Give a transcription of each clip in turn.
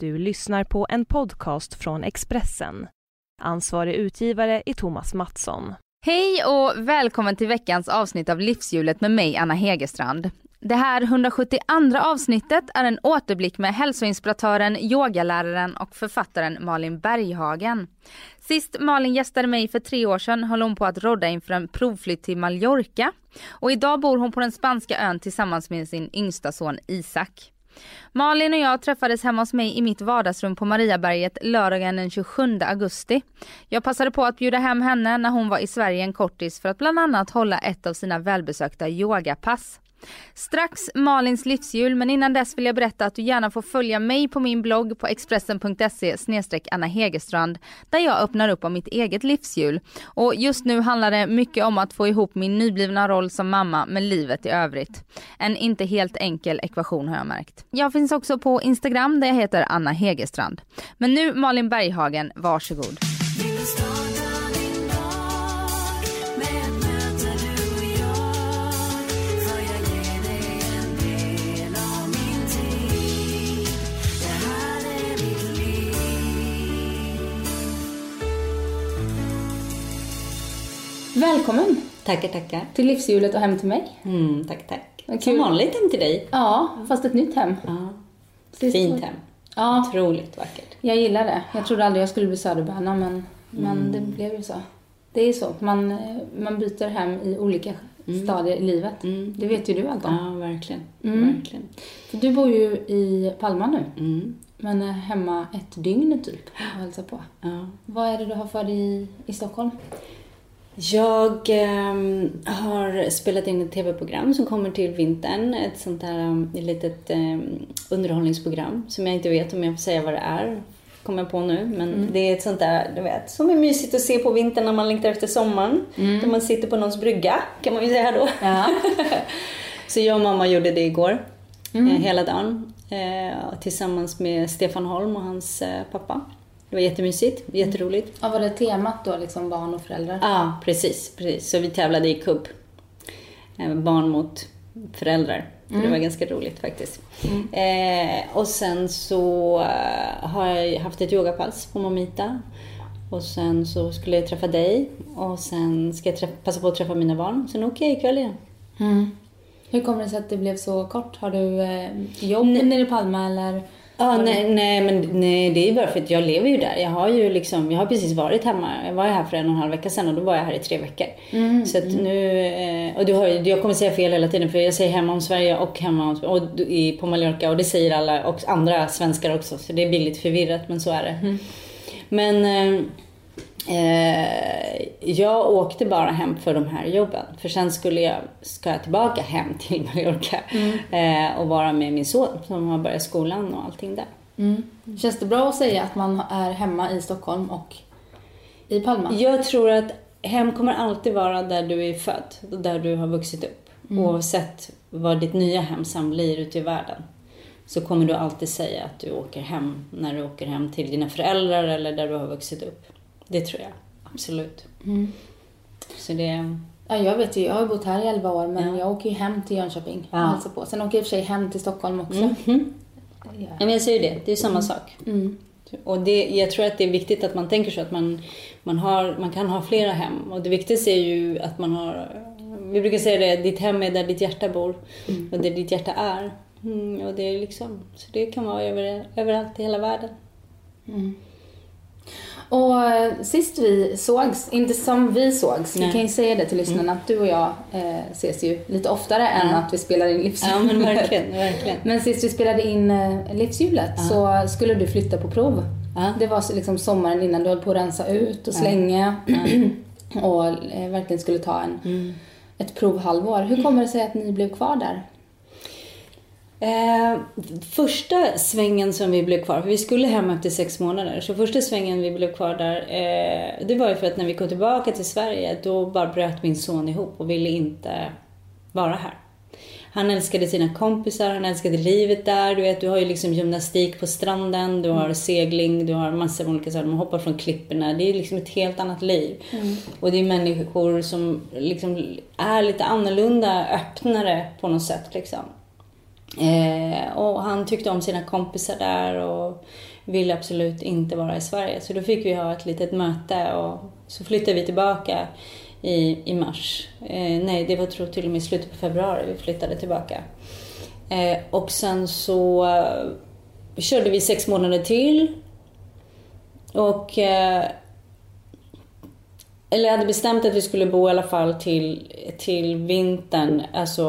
Du lyssnar på en podcast från Expressen. Ansvarig utgivare är Thomas Mattsson. Hej och välkommen till veckans avsnitt av Livshjulet med mig Anna Hegerstrand. Det här 172 avsnittet är en återblick med hälsoinspiratören, yogaläraren och författaren Malin Berghagen. Sist Malin gästade mig för tre år sedan höll hon på att rodda inför en provflytt till Mallorca. Och idag bor hon på den spanska ön tillsammans med sin yngsta son Isak. Malin och jag träffades hemma hos mig i mitt vardagsrum på Mariaberget lördagen den 27 augusti. Jag passade på att bjuda hem henne när hon var i Sverige en kortis för att bland annat hålla ett av sina välbesökta yogapass. Strax Malins livsjul, men innan dess vill jag berätta att du gärna får följa mig på min blogg på expressen.se Anna Hegerstrand där jag öppnar upp om mitt eget livsjul. Och just nu handlar det mycket om att få ihop min nyblivna roll som mamma med livet i övrigt. En inte helt enkel ekvation har jag märkt. Jag finns också på Instagram där jag heter Anna Hegerstrand. Men nu Malin Berghagen, varsågod. Välkommen Tackar, tackar. till livshjulet och hem till mig. Mm, tack, tack. Vad Som kul. vanligt hem till dig. Ja, fast ett nytt hem. Ja. Sist Fint hem. Ja, Otroligt vackert. jag gillar det. Jag trodde aldrig jag skulle bli söderböna men, men det blev ju så. Det är så. Man, man byter hem i olika stadier i livet. Mm. Det vet ju du allt om. Ja, verkligen. Mm. Verkligen. För du bor ju i Palma nu, Mm. men är hemma ett dygn typ och hälsar på. Ja. Vad är det du har för dig i, i Stockholm? Jag ehm, har spelat in ett tv-program som kommer till vintern. Ett sånt här um, litet um, underhållningsprogram som jag inte vet om jag får säga vad det är. Kommer jag på nu. Men det är ett sånt där, du vet, som är mysigt att se på vintern när man längtar efter sommaren. Där man sitter på någons brygga, kan man ju säga då. Ja. Så jag och mamma gjorde det igår, eh, hela dagen. Eh, tillsammans med Stefan Holm och hans eh, pappa. Det var jättemysigt, jätteroligt. ja, var det temat då, liksom barn och föräldrar? Ja, precis, precis. Så vi tävlade i kubb. Eh, Barn mot föräldrar. Så Det var ganska roligt faktiskt. Eh, och sen så eh, har jag haft ett yogapass på Momita. Och sen så skulle jag träffa dig. Och sen ska jag träffa, passa på att träffa mina barn. Sen åker jag ikväll igen. Mm. Hur kommer det sig att det blev så kort? Har du eh, jobb nere i Palma eller? Ja, nej, nej, men nej, det är bara för att jag lever ju där. Jag har ju liksom, jag har precis varit hemma. Jag var här för en och en halv vecka sedan och då var jag här i tre veckor. Så att nu, eh, och du har, jag kommer säga fel hela tiden för jag säger hemma om Sverige och hemma om, och på Mallorca och det säger alla och andra svenskar också. Så det blir lite förvirrat men så är det. Men eh, jag åkte bara hem för de här jobben. För sen skulle jag, ska jag tillbaka hem till Mallorca eh, och vara med min son som har börjat skolan och allting där. Mm. Känns det bra att säga att man är hemma i Stockholm och i Palma? Jag tror att hem kommer alltid vara där du är född och där du har vuxit upp. Oavsett vad ditt nya hem sen blir ute i världen. Så kommer du alltid säga att du åker hem när du åker hem till dina föräldrar eller där du har vuxit upp. Det tror jag. Absolut. Mm. Så det... Ja, jag vet ju, jag har bott här i 11 år men Ja. jag åker ju hem till Jönköping Ja. hälsar på. Sen åker jag i och för sig hem till Stockholm också. Det gör Ja, men jag säger ju det, det är samma sak. Mm. Och det, jag tror att det är viktigt att man tänker så att man, man, har, man kan ha flera hem. Och det viktigaste är ju att man har, vi brukar säga det, ditt hem är där ditt hjärta bor. Och där ditt hjärta är. Mm, och det är liksom, så det kan vara över, överallt i hela världen. Mm. Och eh, sist vi sågs, inte som vi sågs, vi kan ju säga det till lyssnarna att du och jag eh, ses ju lite oftare än att vi spelar in livshjulet. Ja men verkligen, verkligen. Men sist vi spelade in eh, livshjulet så skulle du flytta på prov. Det var liksom sommaren innan du höll på att rensa ut och slänga och eh, verkligen skulle ta en, Mm. ett provhalvår. Hur kommer det sig att ni blev kvar där? Eh, första svängen som vi blev kvar, för vi skulle hem efter sex månader, så första svängen vi blev kvar där, eh, det var ju för att när vi kom tillbaka till Sverige, då bara bröt min son ihop och ville inte vara här. Han älskade sina kompisar, han älskade livet där. Du vet, du har ju liksom gymnastik på stranden, du har segling, du har massor av olika saker. Man hoppar från klipporna. Det är liksom ett helt annat liv. Och det är människor som liksom är lite annorlunda, öppnare på något sätt liksom. Eh, och han tyckte om sina kompisar där och ville absolut inte vara i Sverige. Så då fick vi ha ett litet möte och så flyttade vi tillbaka i, i mars. Eh, nej, det var tror till och med i slutet på februari vi flyttade tillbaka. Eh, och sen så eh, körde vi sex månader till. Och eh, eller jag hade bestämt att vi skulle bo i alla fall till, till vintern, alltså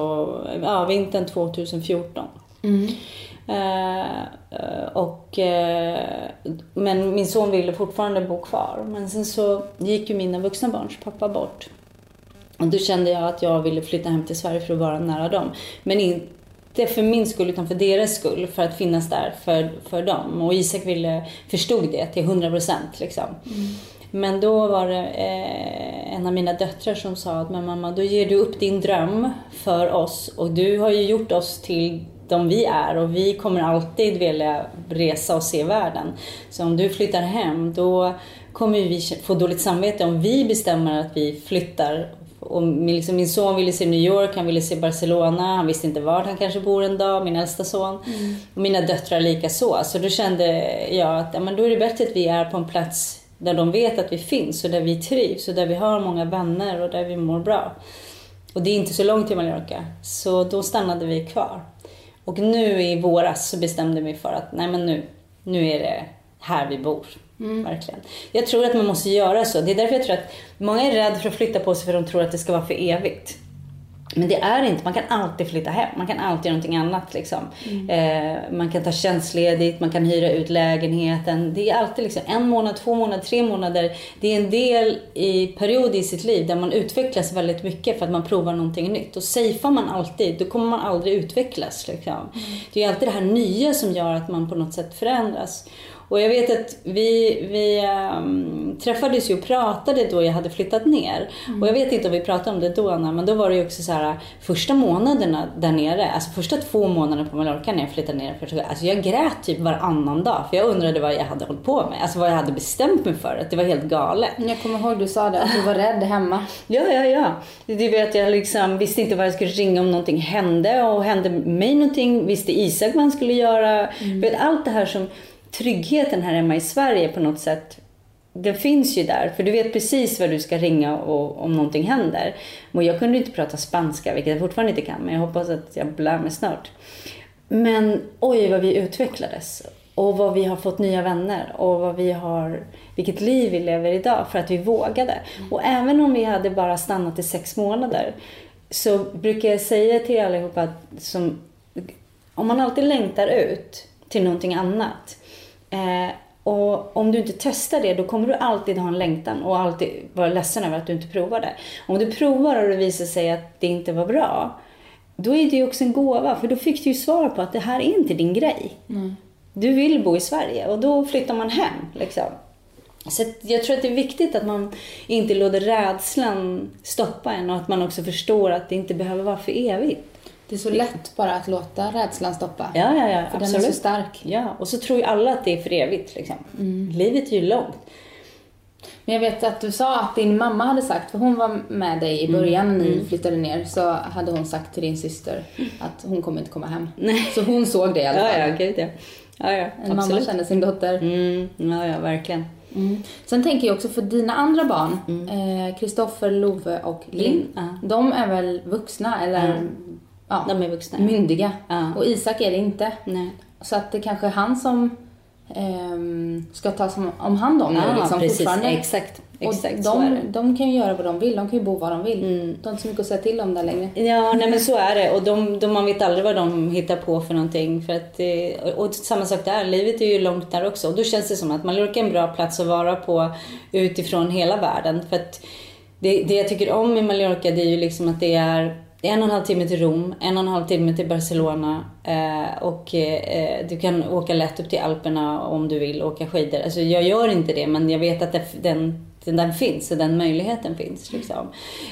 ja, vintern 2014. Mm. Uh, och, uh, men min son ville fortfarande bo kvar. Men sen så gick ju mina vuxna barns pappa bort. Och då kände jag att jag ville flytta hem till Sverige för att vara nära dem. Men inte för min skull utan för deras skull. För att finnas där för, för dem. Och Isak ville, förstod det till 100 procent. Liksom. Mm. Men då var det eh, en av mina döttrar som sa att men mamma, då ger du upp din dröm för oss och du har ju gjort oss till de vi är och vi kommer alltid vilja resa och se världen. Så om du flyttar hem då kommer vi få dåligt samvete om vi bestämmer att vi flyttar. Och min, liksom, min son ville se New York, han ville se Barcelona, han visste inte var han kanske bor en dag, min äldsta son. Mm. Och mina döttrar lika så. Så då kände jag att ja, men då är det bättre att vi är på en plats där de vet att vi finns och där vi trivs och där vi har många vänner och där vi mår bra. Och det är inte så långt till Mallorca, så då stannade vi kvar. Och nu i våras så bestämde vi för att nej men nu, nu är det här vi bor. Mm. Verkligen. Jag tror att man måste göra så. Det är därför jag tror att många är rädda för att flytta på sig för de tror att det ska vara för evigt. Men det är inte, man kan alltid flytta hem. Man kan alltid göra någonting annat. Liksom. Mm. Eh, man kan ta tjänstledigt, man kan hyra ut lägenheten. Det är alltid liksom, en månad, två månader, tre månader. Det är en del i period i sitt liv där man utvecklas väldigt mycket för att man provar någonting nytt. Och safear man alltid, då kommer man aldrig utvecklas. Liksom. Mm. Det är alltid det här nya som gör att man på något sätt förändras. Och jag vet att vi, vi um, träffades ju och pratade då jag hade flyttat ner. Mm. Och jag vet inte om vi pratade om det då Anna, men då var det ju också så här första månaderna där nere, alltså första två månaderna på Mallorca när jag flyttade ner alltså jag grät typ varannan dag för jag undrade vad jag hade hållit på med, alltså vad jag hade bestämt mig för, att det var helt galet. Jag kommer ihåg du sa det, att du var rädd hemma. ja, ja, ja. Du vet, jag liksom visste inte vad jag skulle ringa om någonting hände och hände mig någonting, visste Isak vad han skulle göra. Mm. Vet, allt det här som tryggheten här hemma i Sverige på något sätt den finns ju där, för du vet precis vad du ska ringa och, om någonting händer. Och jag kunde inte prata spanska, vilket jag fortfarande inte kan, men jag hoppas att jag lär mig snart. Men oj vad vi utvecklades och vad vi har fått nya vänner och vad vi har, vilket liv vi lever idag för att vi vågade. Mm. Och även om vi hade bara stannat i sex månader så brukar jag säga till allihopa att som, om man alltid längtar ut till någonting annat Eh, och om du inte testar det, då kommer du alltid ha en längtan och alltid vara ledsen över att du inte provar det. Om du provar och det visar sig att det inte var bra, då är det ju också en gåva. För då fick du ju svar på att det här är inte din grej. Mm. Du vill bo i Sverige och då flyttar man hem. Liksom. Så jag tror att det är viktigt att man inte låter rädslan stoppa en och att man också förstår att det inte behöver vara för evigt. Det är så lätt bara att låta rädslan stoppa. Ja, ja, ja. För absolut. den är så stark. Ja, och så tror ju alla att det är för evigt. Liksom. Mm. Livet är ju långt. Men jag vet att du sa att din mamma hade sagt, för hon var med dig i mm. början mm. när ni mm. flyttade ner, så hade hon sagt till din syster att hon kommer inte komma hem. Nej. Så hon såg det i alla fall. Ja, ja, gud ja. ja, ja en mamma känner sin dotter. Mm. Ja, ja, verkligen. Mm. Sen tänker jag också för dina andra barn, Kristoffer, mm. eh, Love och Linn, mm. de är väl vuxna eller Ja, de är vuxna. Myndiga. Ja. Och Isak är det inte. Nej. Så att det kanske är han som um, ska ta som, om hand om ja, det liksom, precis. fortfarande. Exakt. Exakt, och de, de kan ju göra vad de vill, de kan ju bo var de vill. Mm. De har inte så mycket att säga till om där längre. Ja, nej men så är det. Och de, de, man vet aldrig vad de hittar på för någonting. För att, och samma sak där, livet är ju långt där också. Och då känns det som att Mallorca är en bra plats att vara på utifrån hela världen. För att det, det jag tycker om i Mallorca det är ju liksom att det är en och en halv timme till Rom, en och en halv timme till Barcelona eh, och eh, du kan åka lätt upp till Alperna om du vill åka skidor. Alltså jag gör inte det men jag vet att det, den, den, den finns och den möjligheten finns. Liksom.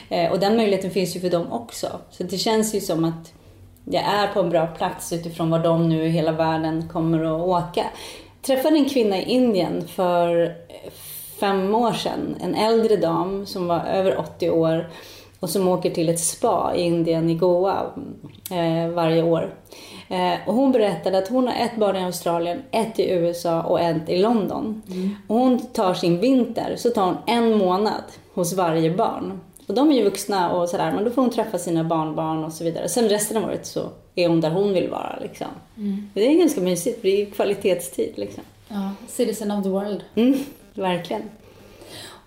Eh, och den möjligheten finns ju för dem också. Så det känns ju som att jag är på en bra plats utifrån var de nu i hela världen kommer att åka. Jag träffade en kvinna i Indien för fem år sedan, en äldre dam som var över 80 år och som åker till ett spa i Indien, i Goa, eh, varje år. Eh, och hon berättade att hon har ett barn i Australien, ett i USA och ett i London. Mm. Och hon tar sin vinter, så tar hon en månad hos varje barn. Och de är ju vuxna och sådär, men då får hon träffa sina barnbarn och så vidare. Sen resten av året så är hon där hon vill vara liksom. Mm. Det är ganska mysigt, det är kvalitetstid liksom. Ja, citizen of the world. Mm, verkligen.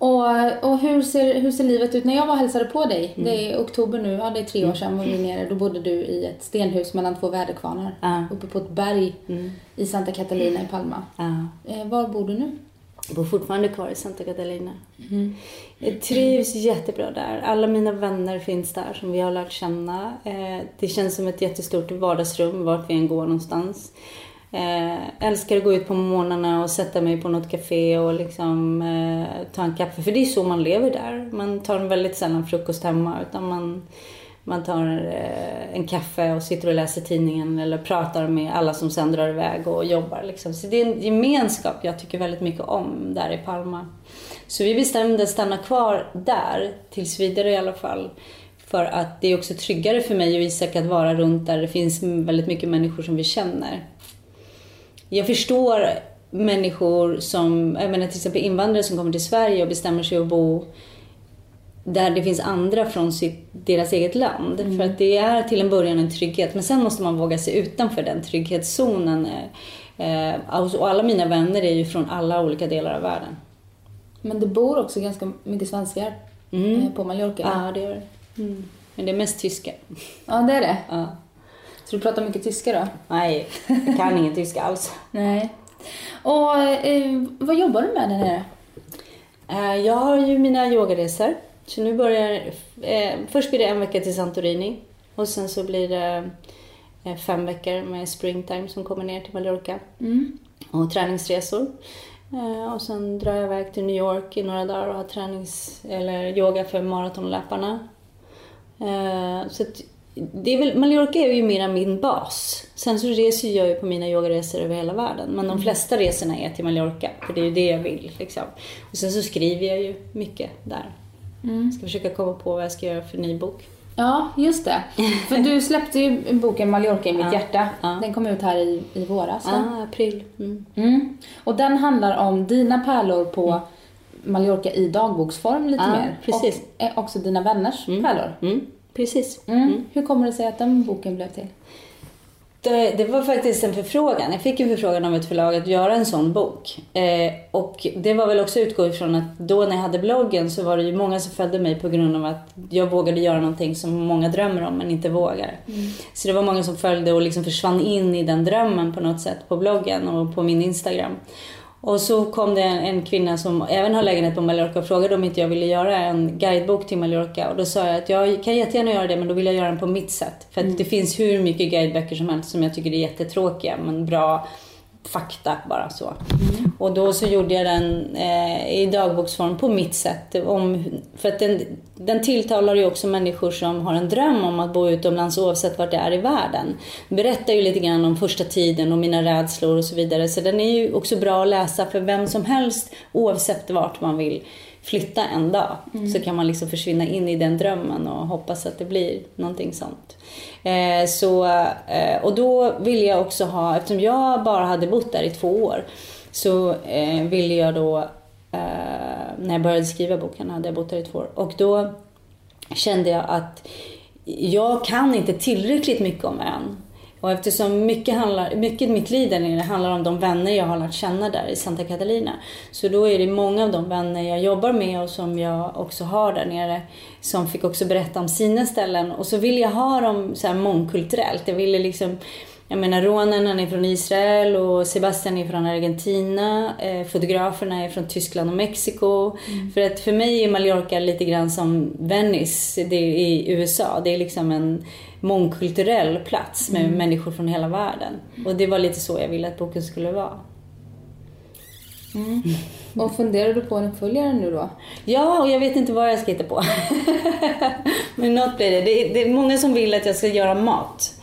Och, och hur, ser, hur ser livet ut? När jag var och hälsade på dig, mm. det är oktober nu, ja det är tre år sedan var vi nere, då bodde du i ett stenhus mellan två väderkvarnar. Uh. Uppe på ett berg mm. i Santa Catalina i Palma. Uh. var bor du nu? Jag bor fortfarande kvar i Santa Catalina. Mm. Jag trivs jättebra där. Alla mina vänner finns där som vi har lärt känna. Eh, det känns som ett jättestort vardagsrum vart vi än går någonstans. Eh, älskar att gå ut på morgnarna och sätta mig på något café och liksom eh, ta en kaffe. För det är så man lever där. Man tar väldigt sällan frukost hemma utan man, man tar eh, en kaffe och sitter och läser tidningen eller pratar med alla som sen drar iväg och jobbar. Liksom. Så det är en gemenskap jag tycker väldigt mycket om där i Palma. Så vi bestämde att stanna kvar där, tills vidare i alla fall. För att det är också tryggare för mig och Isak att vara runt där det finns väldigt mycket människor som vi känner jag förstår människor som, jag menar till exempel invandrare som kommer till Sverige och bestämmer sig att bo där det finns andra från sitt, deras eget land. Mm. För att det är till en början en trygghet, men sen måste man våga sig utanför den trygghetszonen. Eh, och alla mina vänner är ju från alla olika delar av världen. Men det bor också ganska mycket svenskar mm. Eh, på Mallorca? Ja, det gör det. Mm. Men det är mest tyska. Ja, det är det? Ja. Så du pratar mycket tyska då? Nej, jag kan ingen tyska alls. Nej. Och eh, vad jobbar du med där nere? Eh, jag har ju mina yogaresor. Så nu börjar, eh, först blir det en vecka till Santorini och sen så blir det eh, fem veckor med springtime som kommer ner till Mallorca. Mm. Och träningsresor. Eh, och sen drar jag iväg till New York i några dagar och har tränings eller yoga för maratonlöparna. Eh, så det är väl, Mallorca är ju mera min bas. Sen så reser jag ju på mina yogaresor över hela världen. Men de mm. flesta resorna är till Mallorca, för det är ju det jag vill. Liksom. Och sen så skriver jag ju mycket där. Mm. Ska försöka komma på vad jag ska göra för ny bok. Ja, just det. För du släppte ju boken Mallorca i mitt ja, hjärta. Ja. Den kom ut här i, i våras? Ja, april. Mm. Mm. Och den handlar om dina pärlor på mm. Mallorca i dagboksform lite ja, mer. Precis. Och också dina vänners mm. pärlor. Precis. Mm. Mm. Hur kommer det sig att den boken blev till? Det, det, var faktiskt en förfrågan. Jag fick en förfrågan av ett förlag att göra en sån bok. Eh, och det var väl också utgå ifrån att då när jag hade bloggen så var det ju många som följde mig på grund av att jag vågade göra någonting som många drömmer om men inte vågar. Mm. Så det var många som följde och liksom försvann in i den drömmen på något sätt på bloggen och på min Instagram. Och så kom det en, kvinna som även har lägenhet på Mallorca och frågade om inte jag ville göra en guidebok till Mallorca. Och då sa jag att jag kan jättegärna göra det men då vill jag göra den på mitt sätt. För att mm. det finns hur mycket guideböcker som helst som jag tycker är jättetråkiga men bra fakta bara så. Mm. Och då så gjorde jag den eh, i dagboksform på mitt sätt. Om, för att den, den tilltalar ju också människor som har en dröm om att bo utomlands oavsett vart det är i världen. Berättar ju lite grann om första tiden och mina rädslor och så vidare. Så den är ju också bra att läsa för vem som helst oavsett vart man vill flytta en dag. Mm. Så kan man liksom försvinna in i den drömmen och hoppas att det blir någonting sånt. Eh, så, eh, och då ville jag också ha, eftersom jag bara hade bott där i två år, så eh, ville jag då, eh, när jag började skriva boken, hade jag bott där i två år. Och då kände jag att jag kan inte tillräckligt mycket om ön. Och eftersom mycket, handlar, mycket mitt liv där nere handlar om de vänner jag har lärt känna där i Santa Catalina. Så då är det många av de vänner jag jobbar med och som jag också har där nere som fick också berätta om sina ställen. Och så vill jag ha dem så här mångkulturellt. Jag ville liksom jag menar Ronen han är från Israel och Sebastian är från Argentina. Eh, fotograferna är från Tyskland och Mexiko. Mm. För att för mig är Mallorca lite grann som Venice det är i USA. Det är liksom en mångkulturell plats med mm. människor från hela världen. Och det var lite så jag ville att boken skulle vara. Mm. Och funderar du på en uppföljare nu då? Ja, och jag vet inte vad jag ska hitta på. Men något blir det. det. Det är många som vill att jag ska göra mat.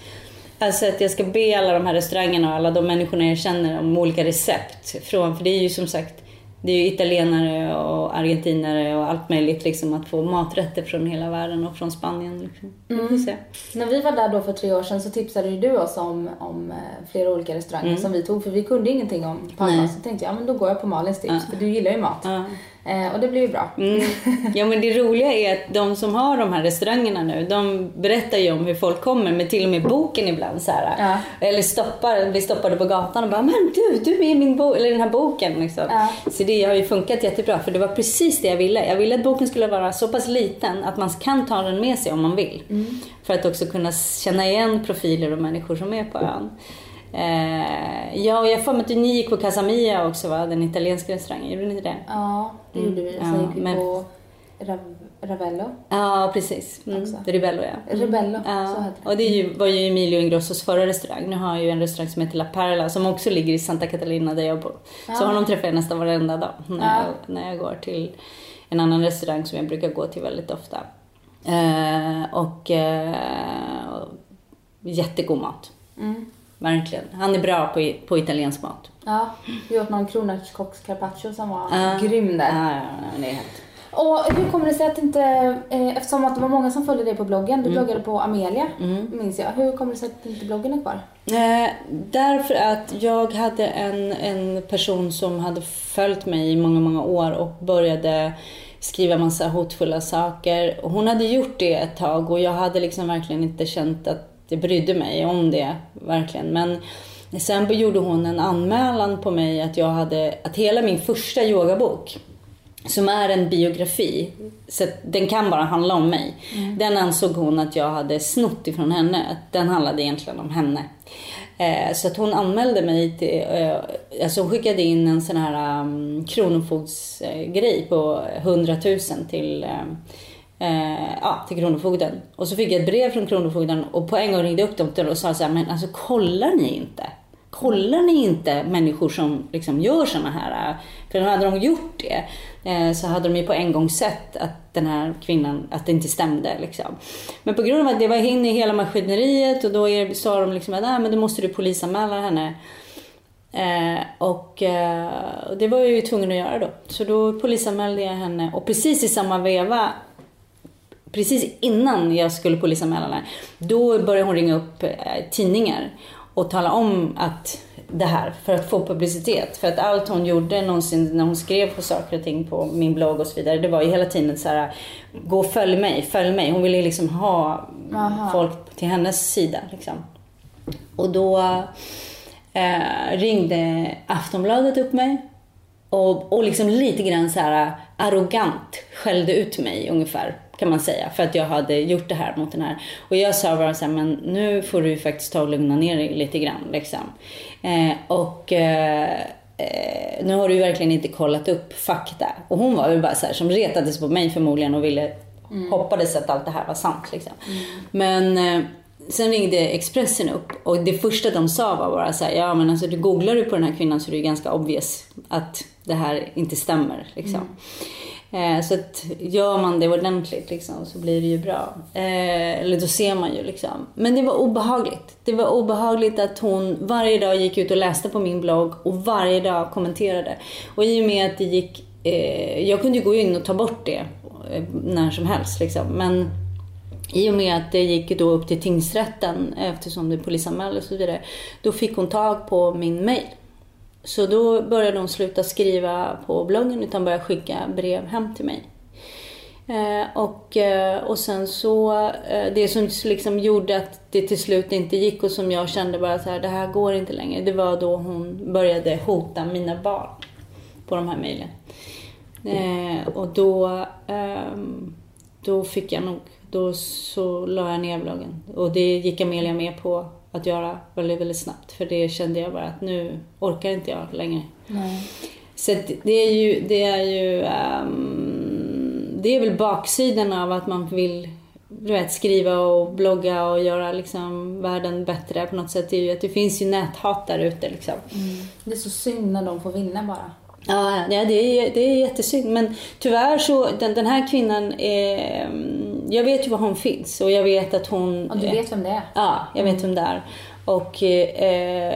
Alltså att jag ska be alla de här restaurangerna och alla de människorna jag känner om olika recept. Från, för det är ju som sagt det är ju italienare och argentinare och allt möjligt liksom att få maträtter från hela världen och från Spanien. Liksom. Mm. När vi var där då för tre år sedan så tipsade ju du oss om, om eh, flera olika restauranger mm. som vi tog för vi kunde ingenting om Palma. Så tänkte jag, ja men då går jag på Malins tips ja. för du gillar ju mat. Ja. Eh, och det blir ju bra. Mm. Ja men det roliga är att de som har de här restaurangerna nu, de berättar ju om hur folk kommer med till och med boken ibland så här, ja. Eller stoppar, blir stoppade på gatan och bara “men du, du är i min bok”, eller den här boken liksom. Ja. Så det har ju funkat jättebra för det var precis det jag ville. Jag ville att boken skulle vara så pass liten att man kan ta den med sig om man vill. Mm. För att också kunna känna igen profiler och människor som är på ön. Eh, ja, och jag får mig att ni gick på Casamia också va? Den italienska restaurangen, gjorde ni inte det? Ja, det gjorde vi. Sen gick vi men... på Ravello. Ja, precis. Mm. Ribello ja. Mm. Rebello, ja. så heter det. Och det ju, var ju Emilio Ingrossos förra restaurang. Nu har jag ju en restaurang som heter La Perla som också ligger i Santa Catalina där jag bor. Ja. Så honom träffar jag nästan varenda dag när, ja. jag, när jag går till en annan restaurang som jag brukar gå till väldigt ofta. Eh, och eh, jättegod mat. Mm. Verkligen. Han är bra på, på italiensk mat. Ja, vi åt någon kronärtskockscarpaccio som var uh, grym där. Ja, ja, det är helt... Och hur kommer det sig att inte, eh, eftersom att det var många som följde dig på bloggen, du mm. bloggade på Amelia, mm. minns jag. Hur kommer det sig att inte bloggen är kvar? Eh, därför att jag hade en, en person som hade följt mig i många, många år och började skriva massa hotfulla saker. Hon hade gjort det ett tag och jag hade liksom verkligen inte känt att jag brydde mig om det, verkligen. Men sen gjorde hon en anmälan på mig att jag hade, att hela min första yogabok, som är en biografi, så den kan bara handla om mig. Mm. Den ansåg hon att jag hade snott ifrån henne. Att den handlade egentligen om henne. Eh, så att hon anmälde mig till, eh, alltså hon skickade in en sån här um, kronofogdsgrej på 100 000 till um, eh, ja, till Kronofogden. Och så fick jag ett brev från Kronofogden och på en gång ringde jag upp dem och sa så här, men alltså kollar ni inte? Kollar ni inte människor som liksom gör sådana här, eh? för hade de gjort det eh, så hade de ju på en gång sett att den här kvinnan, att det inte stämde liksom. Men på grund av att det var inne i hela maskineriet och då sa de liksom att ah, men då måste du polisanmäla henne. Eh, och eh, det var jag ju tvungen att göra då. Så då polisanmälde jag henne och precis i samma veva precis innan jag skulle polisanmäla henne, då började hon ringa upp eh, tidningar och tala om att det här för att få publicitet. För att allt hon gjorde någonsin när hon skrev på saker och ting på min blogg och så vidare, det var ju hela tiden så här, gå och följ mig, följ mig. Hon ville liksom ha Aha. folk till hennes sida liksom. Och då eh, ringde Aftonbladet upp mig och, och liksom lite grann så här arrogant skällde ut mig ungefär kan man säga. För att jag hade gjort det här mot den här. Och jag sa bara så här, men nu får du faktiskt ta och lugna ner dig lite grann. Liksom. Eh, och eh, eh, nu har du verkligen inte kollat upp fakta. Och hon var väl bara så här, som retades på mig förmodligen och ville, mm. hoppades att allt det här var sant. Liksom. Mm. Men eh, sen ringde Expressen upp och det första de sa var bara så här, ja men alltså du googlar du på den här kvinnan så är det ganska obvious att det här inte stämmer. Liksom. Mm. Eh, så att gör man det ordentligt liksom, så blir det ju bra. Eh, eller då ser man ju liksom. Men det var obehagligt. Det var obehagligt att hon varje dag gick ut och läste på min blogg och varje dag kommenterade. Och i och med att det gick, eh, jag kunde ju gå in och ta bort det eh, när som helst liksom. Men i och med att det gick då upp till tingsrätten eftersom det polisanmäldes och så vidare. Då fick hon tag på min mail. Så då började hon sluta skriva på bloggen utan började skicka brev hem till mig. Eh, och, eh, och sen så, eh, det som liksom gjorde att det till slut inte gick och som jag kände bara så här, det här går inte längre. Det var då hon började hota mina barn på de här mejlen. Eh, och då, ehm, då fick jag nog, då så la jag ner bloggen. Och det gick Amelia med på att göra väldigt, väldigt snabbt. För det kände jag bara att nu orkar inte jag längre. Nej. Så det är ju, det är ju, um, det är väl baksidan av att man vill du vet, skriva och blogga och göra liksom världen bättre på något sätt. Det, är ju att det finns ju näthat där ute liksom. Mm. Det är så synd när de får vinna bara. Ja, ja det, är, det är jättesynd. Men tyvärr så, den, den här kvinnan är, mm, jag vet ju var hon finns och jag vet att hon... Och du vet vem det är? Ja, jag vet vem det är. Och eh,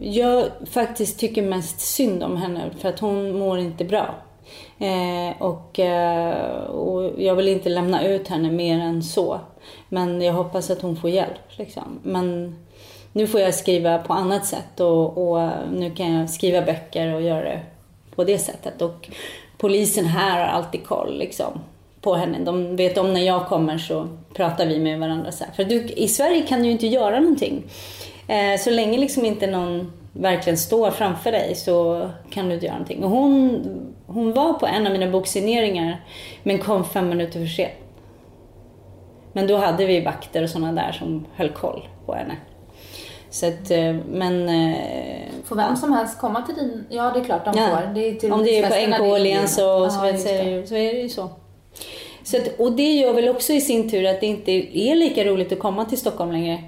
jag faktiskt tycker mest synd om henne för att hon mår inte bra. Eh, och, eh, och jag vill inte lämna ut henne mer än så. Men jag hoppas att hon får hjälp. Liksom. Men nu får jag skriva på annat sätt och, och nu kan jag skriva böcker och göra det på det sättet. Och polisen här har alltid koll liksom, på henne. De vet om när jag kommer så pratar vi med varandra. Så här. För du, i Sverige kan du ju inte göra någonting. Eh, så länge liksom inte någon verkligen står framför dig så kan du inte göra någonting. Och hon, hon var på en av mina boksigneringar men kom fem minuter för sent. Men då hade vi vakter och sådana där som höll koll på henne. Så att, eh, men... Eh, får vem som helst komma till din... Ja, det är klart de ja. får. Det Om det är på NK-Åhléns så, ja, så, så, så är det ju så. så att, och det gör väl också i sin tur att det inte är lika roligt att komma till Stockholm längre.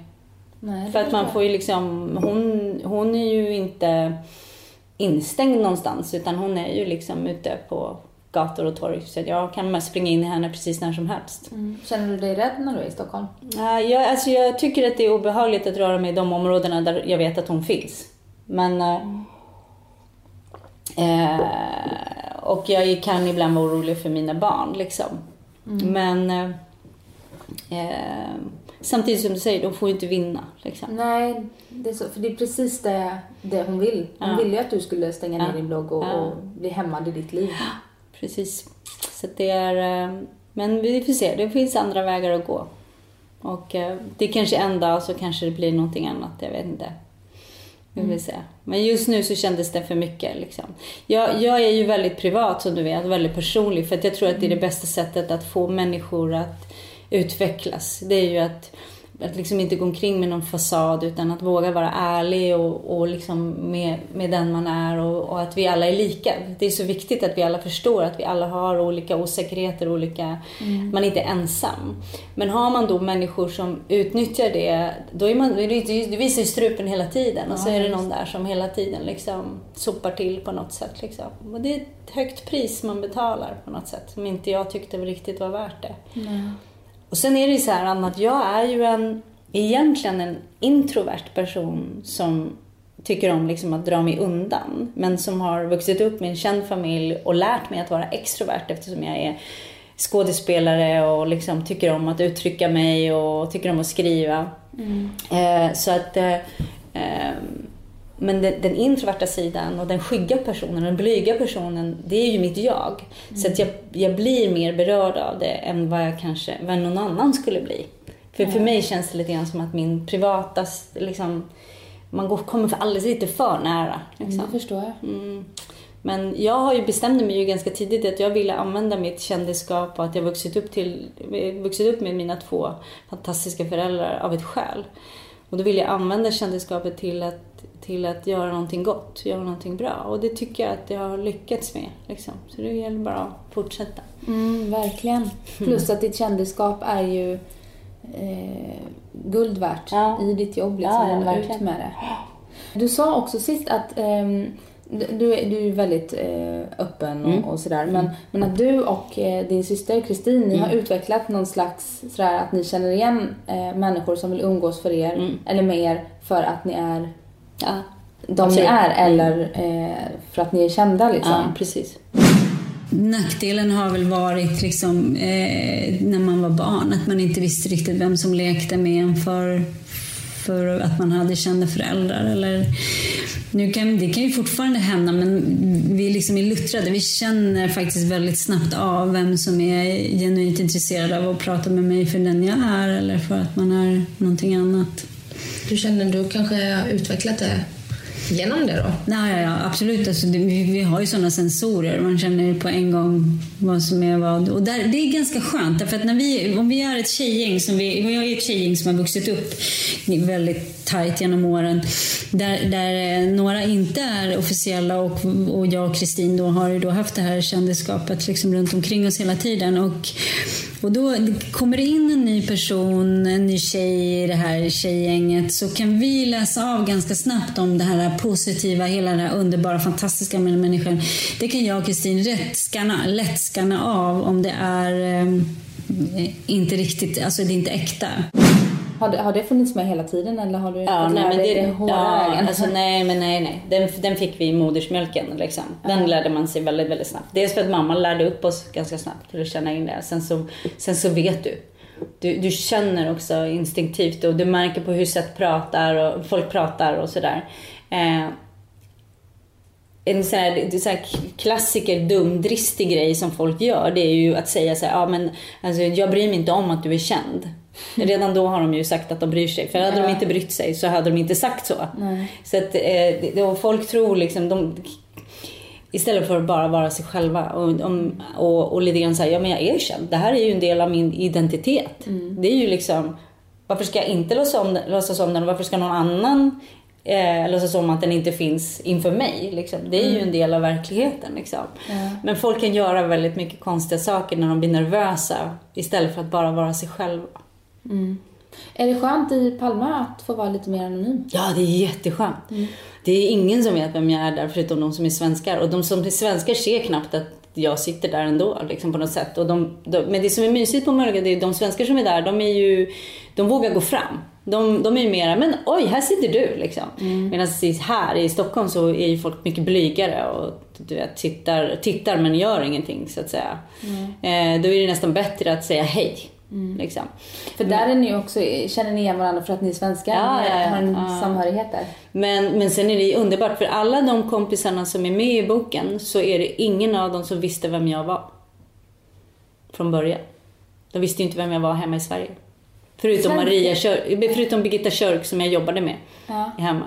Nej, För att man får ju liksom... Hon, hon är ju inte instängd någonstans utan hon är ju liksom ute på gator och torg. Så jag kan springa in i henne precis när som helst. Mm. Känner du dig rädd när du är i Stockholm? Uh, jag, alltså jag tycker att det är obehagligt att röra mig i de områdena där jag vet att hon finns. Men... Uh, mm. uh, och jag kan ibland vara orolig för mina barn liksom. Mm. Men... Samtidigt som du säger, de får ju inte vinna. Liksom. Nej, det är så, för det är precis det, det hon vill. Hon ja. ville ju att du skulle stänga ner ja. din blogg och, ja. och bli hämmad i ditt liv precis. Så det är, eh, men vi får se, det finns andra vägar att gå. Och eh, det är kanske en dag så kanske det blir någonting annat, jag vet inte. Vi får mm. se. Men just nu så kändes det för mycket. Liksom. Jag, jag är ju väldigt privat som du vet, väldigt personlig. För jag tror att det är det mm. bästa sättet att få människor att utvecklas. Det är ju att att liksom inte gå omkring med någon fasad utan att våga vara ärlig och, och liksom med, med den man är och, och, att vi alla är lika. Det är så viktigt att vi alla förstår att vi alla har olika osäkerheter, olika, mm. man är inte ensam. Men har man då människor som utnyttjar det, då är man, det visar ju strupen hela tiden ja, och så är det någon där som hela tiden liksom sopar till på något sätt. Liksom. Och det är ett högt pris man betalar på något sätt som inte jag tyckte riktigt var värt det. Mm. Och sen är det ju så här Anna, att jag är ju en, egentligen en introvert person som tycker om liksom att dra mig undan. Men som har vuxit upp med en känd familj och lärt mig att vara extrovert eftersom jag är skådespelare och liksom tycker om att uttrycka mig och tycker om att skriva. Mm. Eh, så att eh, eh, men den, den, introverta sidan och den skygga personen, den blyga personen, det är ju mitt jag. Mm. Så att jag, jag blir mer berörd av det än vad jag kanske, vad någon annan skulle bli. För, mm. för mig känns det lite grann som att min privata, liksom, man går, kommer för alldeles lite för nära. Liksom. Mm, det förstår jag. Mm. Men jag har ju bestämde mig ju ganska tidigt att jag ville använda mitt kändisskap och att jag vuxit upp, till, vuxit upp med mina två fantastiska föräldrar av ett skäl. Och då vill jag använda kändisskapet till att till att göra någonting gott, göra någonting bra. Och det tycker jag att jag har lyckats med. Liksom. Så det gäller bara att fortsätta. Mm, verkligen. Plus att ditt kändisskap är ju eh, guld värt ja. i ditt jobb. Liksom, ja, ja, ut med det. Du sa också sist att eh, du, är, du är väldigt eh, öppen och, mm. och sådär. Men, mm. men att du och eh, din syster Kristin, ni mm. har utvecklat någon slags sådär att ni känner igen eh, människor som vill umgås för er mm. eller med er för att ni är ja, de ni är eller eh, för att ni är kända liksom. Ja, precis. Nackdelen har väl varit liksom, eh, när man var barn, att man inte visste riktigt vem som lekte med en för, för att man hade kända föräldrar. Eller, nu kan, det kan ju fortfarande hända, men vi liksom är luttrade. Vi känner faktiskt väldigt snabbt av vem som är genuint intresserad av att prata med mig för den jag är eller för att man är någonting annat. Du känner du kanske har utvecklat det genom det då? Nej, ja, ja, absolut. Alltså, det, vi, vi, har ju sådana sensorer. Man känner på en gång vad som är vad. Och där, det är ganska skönt. Därför att när vi, om vi är ett tjejgäng, som vi, jag är ett tjejgäng som har vuxit upp väldigt tajt genom åren. Där, där eh, några inte är officiella och, och jag och Kristin då har ju då haft det här kändisskapet liksom runt omkring oss hela tiden. Och och då kommer det in en ny person, en ny tjej i det här tjejgänget så kan vi läsa av ganska snabbt om det här positiva, hela det här underbara, fantastiska med människan. Det kan jag och Kristin lätt skanna av om det är eh, inte riktigt, alltså det är inte äkta. Har det, har det funnits med hela tiden eller har du Ja, nej, men det, det hårda ja, vägen? alltså, nej, men nej, nej. Den, den fick vi i modersmjölken. Liksom. Den lärde man sig väldigt, väldigt snabbt. Dels för att mamma lärde upp oss ganska snabbt till att känna in det. Sen så, sen så vet du. du. Du känner också instinktivt och du märker på hur sätt pratar och folk pratar och sådär. Eh, en sån här, det är så här klassiker, dumdristig grej som folk gör, det är ju att säga så här, ja men alltså, jag bryr mig inte om att du är känd. Redan då har de ju sagt att de bryr sig. För hade Ja. de inte brytt sig så hade de inte sagt så. Nej. Så att eh, och folk tror liksom, de, istället för att bara vara sig själva och, om, och, och lite grann säga, ja men jag är känd. Det här är ju en del av min identitet. Det är ju liksom, varför ska jag inte låtsas om, låtsas om den varför ska någon annan eh, låtsas om att den inte finns inför mig? Liksom. Det är ju en del av verkligheten. Liksom. Ja. Men folk kan göra väldigt mycket konstiga saker när de blir nervösa istället för att bara vara sig själva. Mm. Är det skönt i Palma att få vara lite mer anonym? Ja, det är jätteskönt. Det är ingen som vet vem jag är där förutom de som är svenskar. Och de som är svenskar ser knappt att jag sitter där ändå liksom på något sätt. Och de, de, men det som är mysigt på Mörka, det är de svenskar som är där, de är ju, de vågar gå fram. De, de är ju mera, men oj, här sitter du liksom. Medan här i Stockholm så är ju folk mycket blygare och du vet, tittar, tittar men gör ingenting så att säga. Eh, då är det nästan bättre att säga hej. Liksom. För där är ni också, känner ni igen varandra för att ni är svenskar? Ja, ja, ja. har en Ja. samhörighet där? Men, men sen är det underbart för alla de kompisarna som är med i boken så är det ingen av dem som visste vem jag var. Från början. De visste ju inte vem jag var hemma i Sverige. Förutom, Svenska? Maria Kör, förutom Birgitta Körk som jag jobbade med Ja. hemma.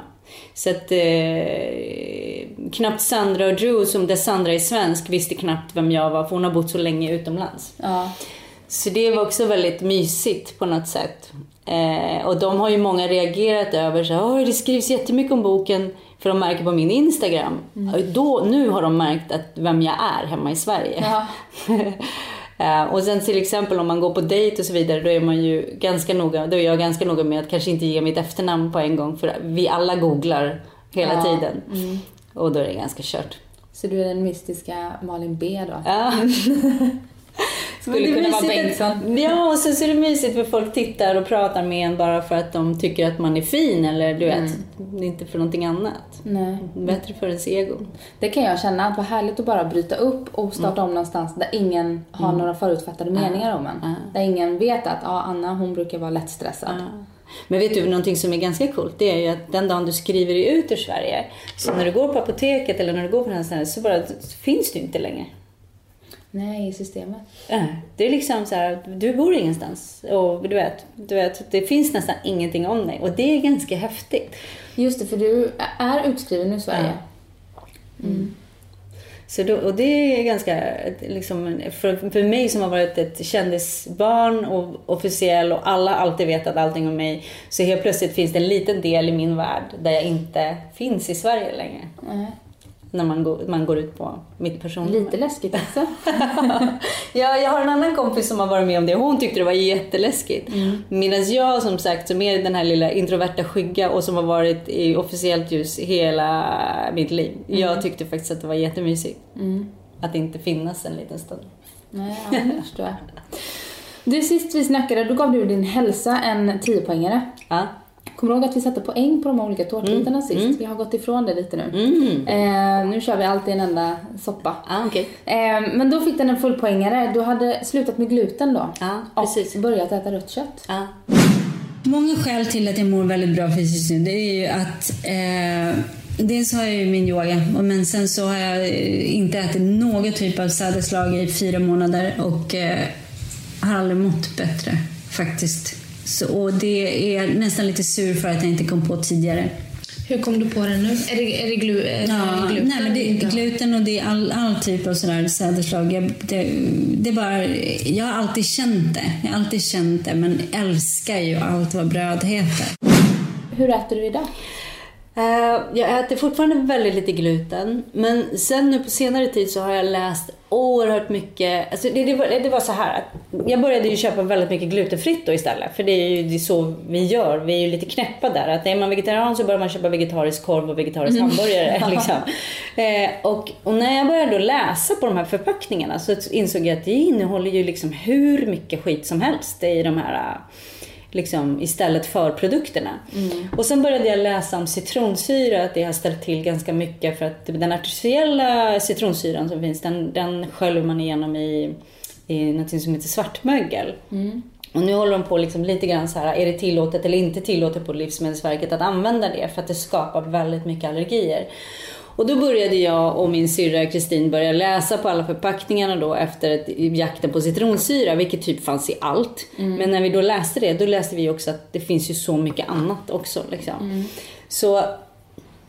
Så att eh, knappt Sandra och Drew, som där Sandra är svensk, visste knappt vem jag var för hon har bott så länge utomlands. Ja. Så det var också väldigt mysigt på något sätt. Eh, och de har ju många reagerat över så här, "Oj, det skrivs jättemycket om boken för de märker på min Instagram. Och Då, nu har de märkt att vem jag är hemma i Sverige. Ja. Eh, och sen till exempel om man går på dejt och så vidare, då är man ju ganska noga, då är jag ganska noga med att kanske inte ge mitt efternamn på en gång, för vi alla googlar hela Ja. tiden. Och då är det ganska kört. Så du är den mystiska Malin B då? Ja. Skulle kunna vara Bengtsson. Ja, och sen så är det mysigt för folk tittar och pratar med en bara för att de tycker att man är fin eller du vet, inte för någonting annat. Nej. Bättre för ens ego. Det kan jag känna, att vad härligt att bara bryta upp och starta om någonstans där ingen har några förutfattade meningar om en. Ja. Där ingen vet att ja, Anna hon brukar vara lättstressad. Men vet du någonting som är ganska coolt? Det är ju att den dagen du skriver dig ut ur Sverige, så när du går på apoteket eller när du går på den här stället så bara finns du inte längre. Nej, i systemet. Ja, Det är liksom så här, du bor ingenstans och du vet, du vet, det finns nästan ingenting om dig och det är ganska häftigt. Just det, för du är utskriven ur Sverige. Så då, och det är ganska, liksom, för, för mig som har varit ett kändisbarn och officiell och alla alltid vetat allting om mig, så helt plötsligt finns det en liten del i min värld där jag inte finns i Sverige längre. Nej. När man går, man går ut på mitt personnummer. Lite läskigt också. ja, jag har en annan kompis som har varit med om det och hon tyckte det var jätteläskigt. Mm. Medan jag som sagt, som är den här lilla introverta skygga och som har varit i officiellt ljus hela mitt liv. Jag tyckte faktiskt att det var jättemysigt. Mm. Att inte finnas en liten stund. Nej, ja, det förstår jag. Du, sist vi snackade, då gav du din hälsa en 10-poängare. Ja. Kommer du ihåg att vi satte poäng på de olika tårtbitarna sist? Vi har gått ifrån det lite nu. Mm. Eh, nu kör vi alltid en enda soppa. Ah, okej. Eh, men då fick den en fullpoängare. Du hade slutat med gluten då. Och precis. börjat äta rött kött. Ja. Många skäl till att jag mår väldigt bra fysiskt nu, det är ju att eh, dels har jag ju min yoga, och men sen så har jag inte ätit något typ av sädeslag i fyra månader och eh, har aldrig mått bättre faktiskt. Så, och det är nästan lite sur för att jag inte kom på tidigare. Hur kom du på det nu? Är det, är det, glu, är Ja, det gluten? nej, men det gluten och det är all, all typ av sådär sädesslag. Jag, det, det bara, jag har alltid känt det. Jag har alltid känt det, men älskar ju allt vad bröd heter. Hur äter du idag? Eh, jag äter fortfarande väldigt lite gluten. Men sen nu på senare tid så har jag läst oerhört mycket. Alltså det, det, var, det var så här att jag började ju köpa väldigt mycket glutenfritt då istället. För det är ju det är så vi gör. Vi är ju lite knäppa där. Att är man vegetarian så börjar man köpa vegetarisk korv och vegetarisk hamburgare. liksom. eh, och, och när jag började läsa på de här förpackningarna så insåg jag att det innehåller ju liksom hur mycket skit som helst i de här liksom, istället för produkterna. Och sen började jag läsa om citronsyra, att det har ställt till ganska mycket för att den artificiella citronsyran som finns, den, den sköljer man igenom i, i något som heter svartmögel. Och nu håller de på liksom lite grann så här, är det tillåtet eller inte tillåtet på Livsmedelsverket att använda det för att det skapar väldigt mycket allergier. Och då började jag och min syrra Kristin börja läsa på alla förpackningarna då efter ett, jakten på citronsyra, vilket typ fanns i allt. Men när vi då läste det, då läste vi också att det finns ju så mycket annat också. Liksom. Så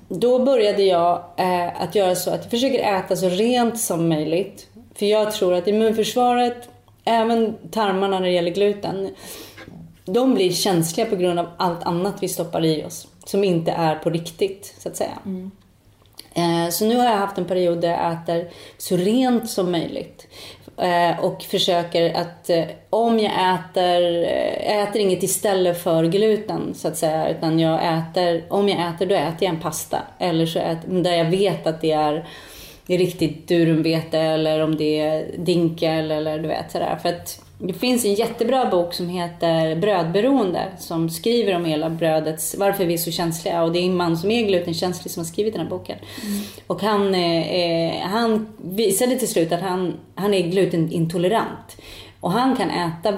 då började jag eh, att göra så att jag försöker äta så rent som möjligt. För jag tror att immunförsvaret, även tarmarna när det gäller gluten, de blir känsliga på grund av allt annat vi stoppar i oss. Som inte är på riktigt, så att säga. Eh, Eh, så nu har jag haft en period där jag äter så rent som möjligt. Eh, och försöker att eh, om jag äter, jag äter inget istället för gluten så att säga. Utan jag äter, om jag äter då äter jag en pasta. Eller så äter, där jag vet att det är, det är riktigt durumvete eller om det är dinkel eller du vet sådär. För att det finns en jättebra bok som heter Brödberoende som skriver om hela brödets, varför vi är så känsliga. Och det är en man som är glutenkänslig som har skrivit den här boken. Och han, eh, eh, han visade till slut att han, han är glutenintolerant. Och han kan äta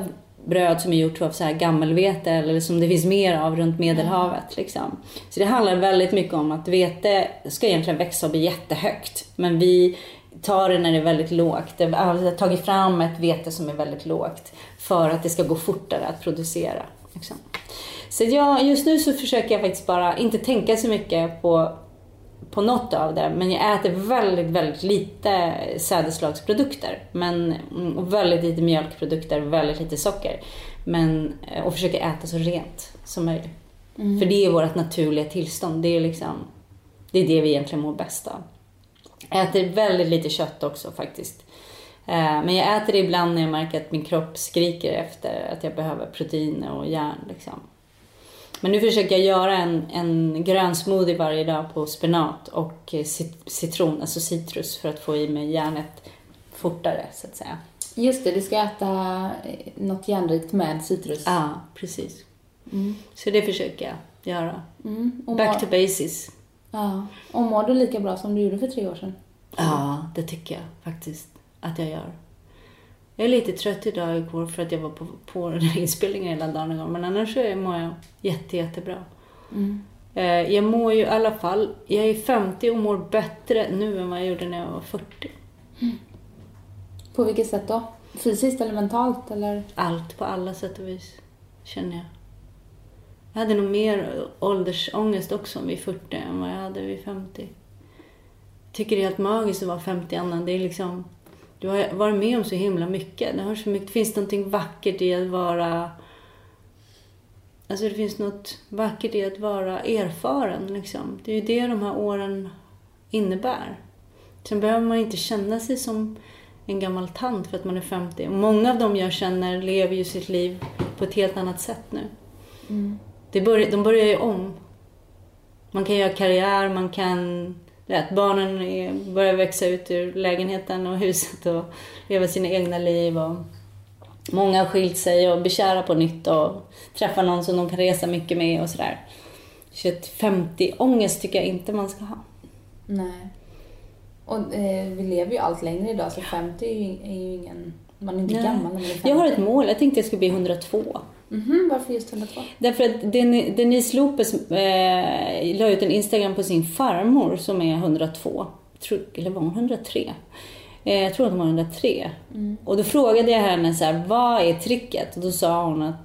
bröd som är gjort av så här gammelvete eller som det finns mer av runt Medelhavet. Liksom. Så det handlar väldigt mycket om att vete ska egentligen växa och bli jättehögt. Men vi tar det när det är väldigt lågt. Vi har tagit fram ett vete som är väldigt lågt för att det ska gå fortare att producera. Liksom. Så jag, just nu så försöker jag faktiskt bara inte tänka så mycket på, på något av det. Men jag äter väldigt, väldigt lite sädeslagsprodukter. Men, mm, och väldigt lite mjölkprodukter, väldigt lite socker. Men, eh, och försöker äta så rent som möjligt. För det är vårt naturliga tillstånd. Det är, liksom, det är det vi egentligen mår bäst av. Jag äter väldigt lite kött också faktiskt. Eh, Men jag äter det ibland när jag märker att min kropp skriker efter att jag behöver protein och järn. Liksom. Men nu försöker jag göra en, en grön smoothie varje dag på spenat och cit- citron, alltså citrus, för att få i mig järnet fortare så att säga. Just det, du ska äta något järnrikt med citrus. Ja, precis. Så det försöker jag göra. Mm. Back to basis. Ja. och mår du lika bra som du gjorde för tre år sedan? Ja, det tycker jag faktiskt att jag gör. Jag är lite trött idag igår för att jag var på, på den här inspelningen hela dagen igår. Men annars så mår jag jätte, jättebra. Eh, Jag mår ju i alla fall, jag är 50 och mår bättre nu än vad jag gjorde när jag var 40. På vilket sätt då? Fysiskt eller mentalt eller? Allt på alla sätt och vis, känner jag. Jag hade nog mer åldersångest också vid 40 än vad jag hade vid 50. Jag tycker det är helt magiskt att vara 50 Anna. Det är liksom, du har varit med om så himla mycket. Det, har så mycket. det finns någonting vackert i att vara... Alltså det finns något vackert i att vara erfaren. Liksom. Det är ju det de här åren innebär. Sen behöver man inte känna sig som en gammal tant för att man är 50. Och många av dem jag känner lever ju sitt liv på ett helt annat sätt nu. Mm. Det börjar, de börjar ju om. Man kan göra karriär, man kan... Vet, barnen är, börjar växa ut ur lägenheten och huset och leva sina egna liv. Och många har skilt sig och blir kära på nytt och träffar någon som de kan resa mycket med och sådär. Så att 50-ångest tycker jag inte man ska ha. Nej. Och eh, vi lever ju allt längre idag så 50 är ju, är ju ingen... Man är inte Nej. gammal när man är 50. Jag har ett mål, jag tänkte jag skulle bli 102. Mhm, varför just 102? Därför att Den- Denise Lopez eh, la ut en Instagram på sin farmor som är 102. Tror, eller var hon 103? Eh, jag tror att hon var 103. Och då frågade jag henne så här, vad är tricket? Och då sa hon att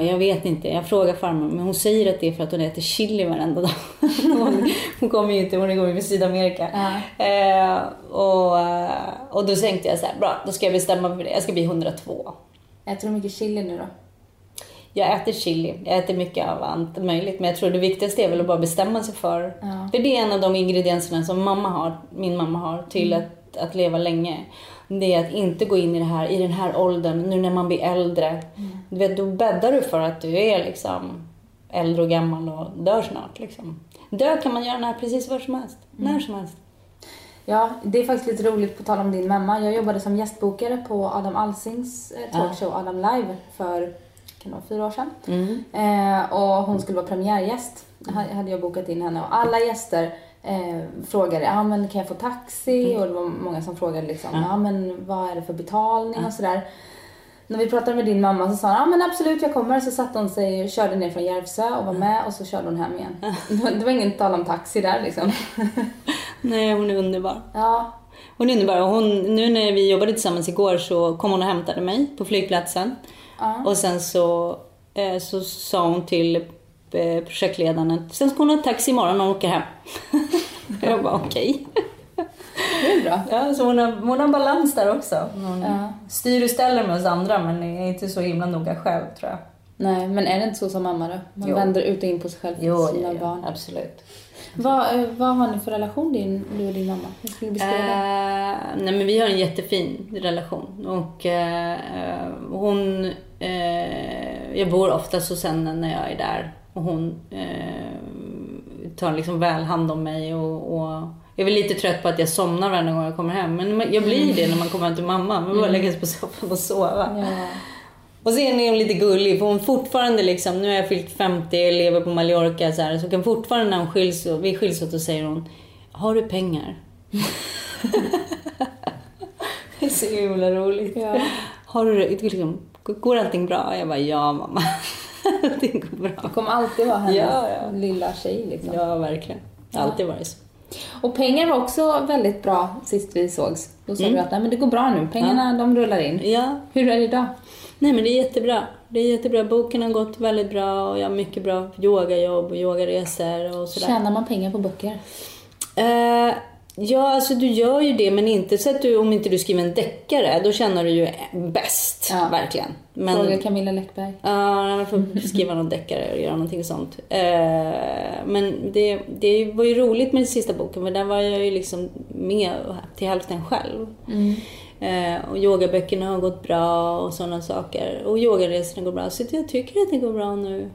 jag vet inte, jag frågar farmor, men hon säger att det är för att hon äter chili varenda dag. hon, hon kommer ju inte, hon går ju från Sydamerika. Eh, och, och då tänkte jag så här, bra, då ska jag bestämma mig för det. Jag ska bli 102. Äter du mycket chili nu då? Jag äter chili, jag äter mycket av allt möjligt. Men jag tror det viktigaste är väl att bara bestämma sig för. För det är en av de ingredienserna som mamma har, min mamma har till att, att leva länge. Det är att inte gå in i det här, i den här åldern, nu när man blir äldre. Du vet, då bäddar du för att du är liksom äldre och gammal och dör snart. Liksom. Dö kan man göra när, precis var som helst. När som helst. Ja, det är faktiskt lite roligt på tal om din mamma. Jag jobbade som gästbokare på Adam Alsings eh, talkshow Adam Live för det vara fyra år sedan. Eh, och hon skulle vara premiärgäst. Ha- hade jag bokat in henne och alla gäster eh, frågade, ja men kan jag få taxi? Och det var många som frågade liksom, ja, men vad är det för betalning och sådär. När vi pratade med din mamma så sa hon, ja men absolut jag kommer. Så satte hon sig körde ner från Järvsö och var med och så körde hon hem igen. Det var- var ingen tal om taxi där liksom. Nej, hon är underbar. Ja, Hon är underbar. Hon, nu när vi jobbade tillsammans igår så kom hon och hämtade mig på flygplatsen. Ja. Och sen så, eh, så sa hon till eh, projektledaren sen ska hon ha taxi imorgon när hon åker hem. jag bara okej. det är bra. Ja, så hon har, hon har balans där också. Hon Ja. styr och ställer med oss andra men är inte så himla noga själv tror jag. Nej, men är det inte så som mamma då? Man Jo. vänder ut och in på sig själv för sina barn. absolut. Vad, eh, vad har ni för relation din, du och din mamma? Hur skulle du beskriva det? Eh, nej men vi har en jättefin relation och eh, hon, eh, jag bor oftast hos henne när jag är där och hon tar liksom väl hand om mig och, och jag är väl lite trött på att jag somnar varje gång jag kommer hem men jag blir det när man kommer hem till mamma. Man bara lägger sig på soffan och sova. Ja. Och sen är hon lite gullig för hon fortfarande liksom, nu har jag fyllt 50, lever på Mallorca så här, så kan fortfarande när hon skiljs, vi skiljs åt så säger hon Har du pengar? det är så himla roligt. Ja. Har du det? Liksom, går allting bra? Jag bara, ja mamma. allting går Det bra. kommer alltid vara hennes Ja, ja. lilla tjej liksom. Ja, verkligen. Det har alltid varit så. Och pengar var också väldigt bra sist vi sågs. Då sa Mm. du att Nej, men det går bra nu, pengarna de rullar in. Ja, Hur är det idag? Nej men det är jättebra. Det är jättebra. Boken har gått väldigt bra och jag har mycket bra yogajobb och yogaresor och sådär. Tjänar man pengar på böcker? Eh, ja, alltså du gör ju det men inte så att du, om inte du skriver en deckare, då känner du ju bäst. Ja. Verkligen. Men, Fråga Camilla Läckberg. Ja, man får skriva någon deckare och göra någonting sånt. Eh, men det, det var ju roligt med den sista boken för där var jag ju liksom med till hälften själv. Eh, och yogaböckerna har gått bra och sådana saker. Och yogaresorna går bra. Så jag tycker att det går bra nu.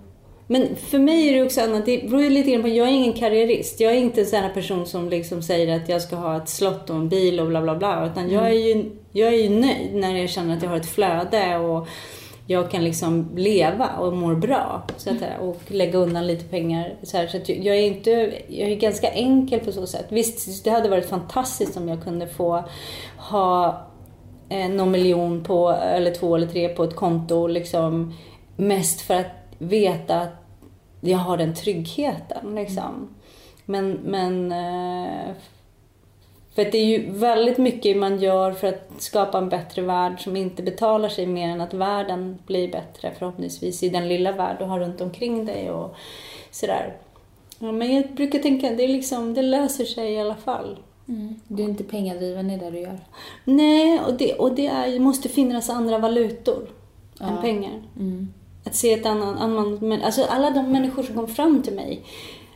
Men för mig är det också annat. Det beror ju lite grann på. Jag är ingen karriärist. Jag är inte en sån här person som liksom säger att jag ska ha ett slott och en bil och bla bla bla. Utan jag är ju, jag är ju nöjd när jag känner att jag har ett flöde och jag kan liksom leva och mår bra. Så att, och lägga undan lite pengar. Så, här, så att jag är inte, jag är ganska enkel på så sätt. Visst, det hade varit fantastiskt om jag kunde få ha eh, någon miljon på, eller två eller tre på ett konto. Liksom, mest för att veta att jag har den tryggheten. Liksom. Men, men eh, för det är ju väldigt mycket man gör för att skapa en bättre värld som inte betalar sig mer än att världen blir bättre förhoppningsvis i den lilla värld du har runt omkring dig och sådär. Ja, men jag brukar tänka att det, liksom, det löser sig i alla fall. Du är inte pengadriven i det du gör. Nej, och det, och det är, måste finnas andra valutor än pengar. Att se ett annat, men, alltså alla de människor som kom fram till mig.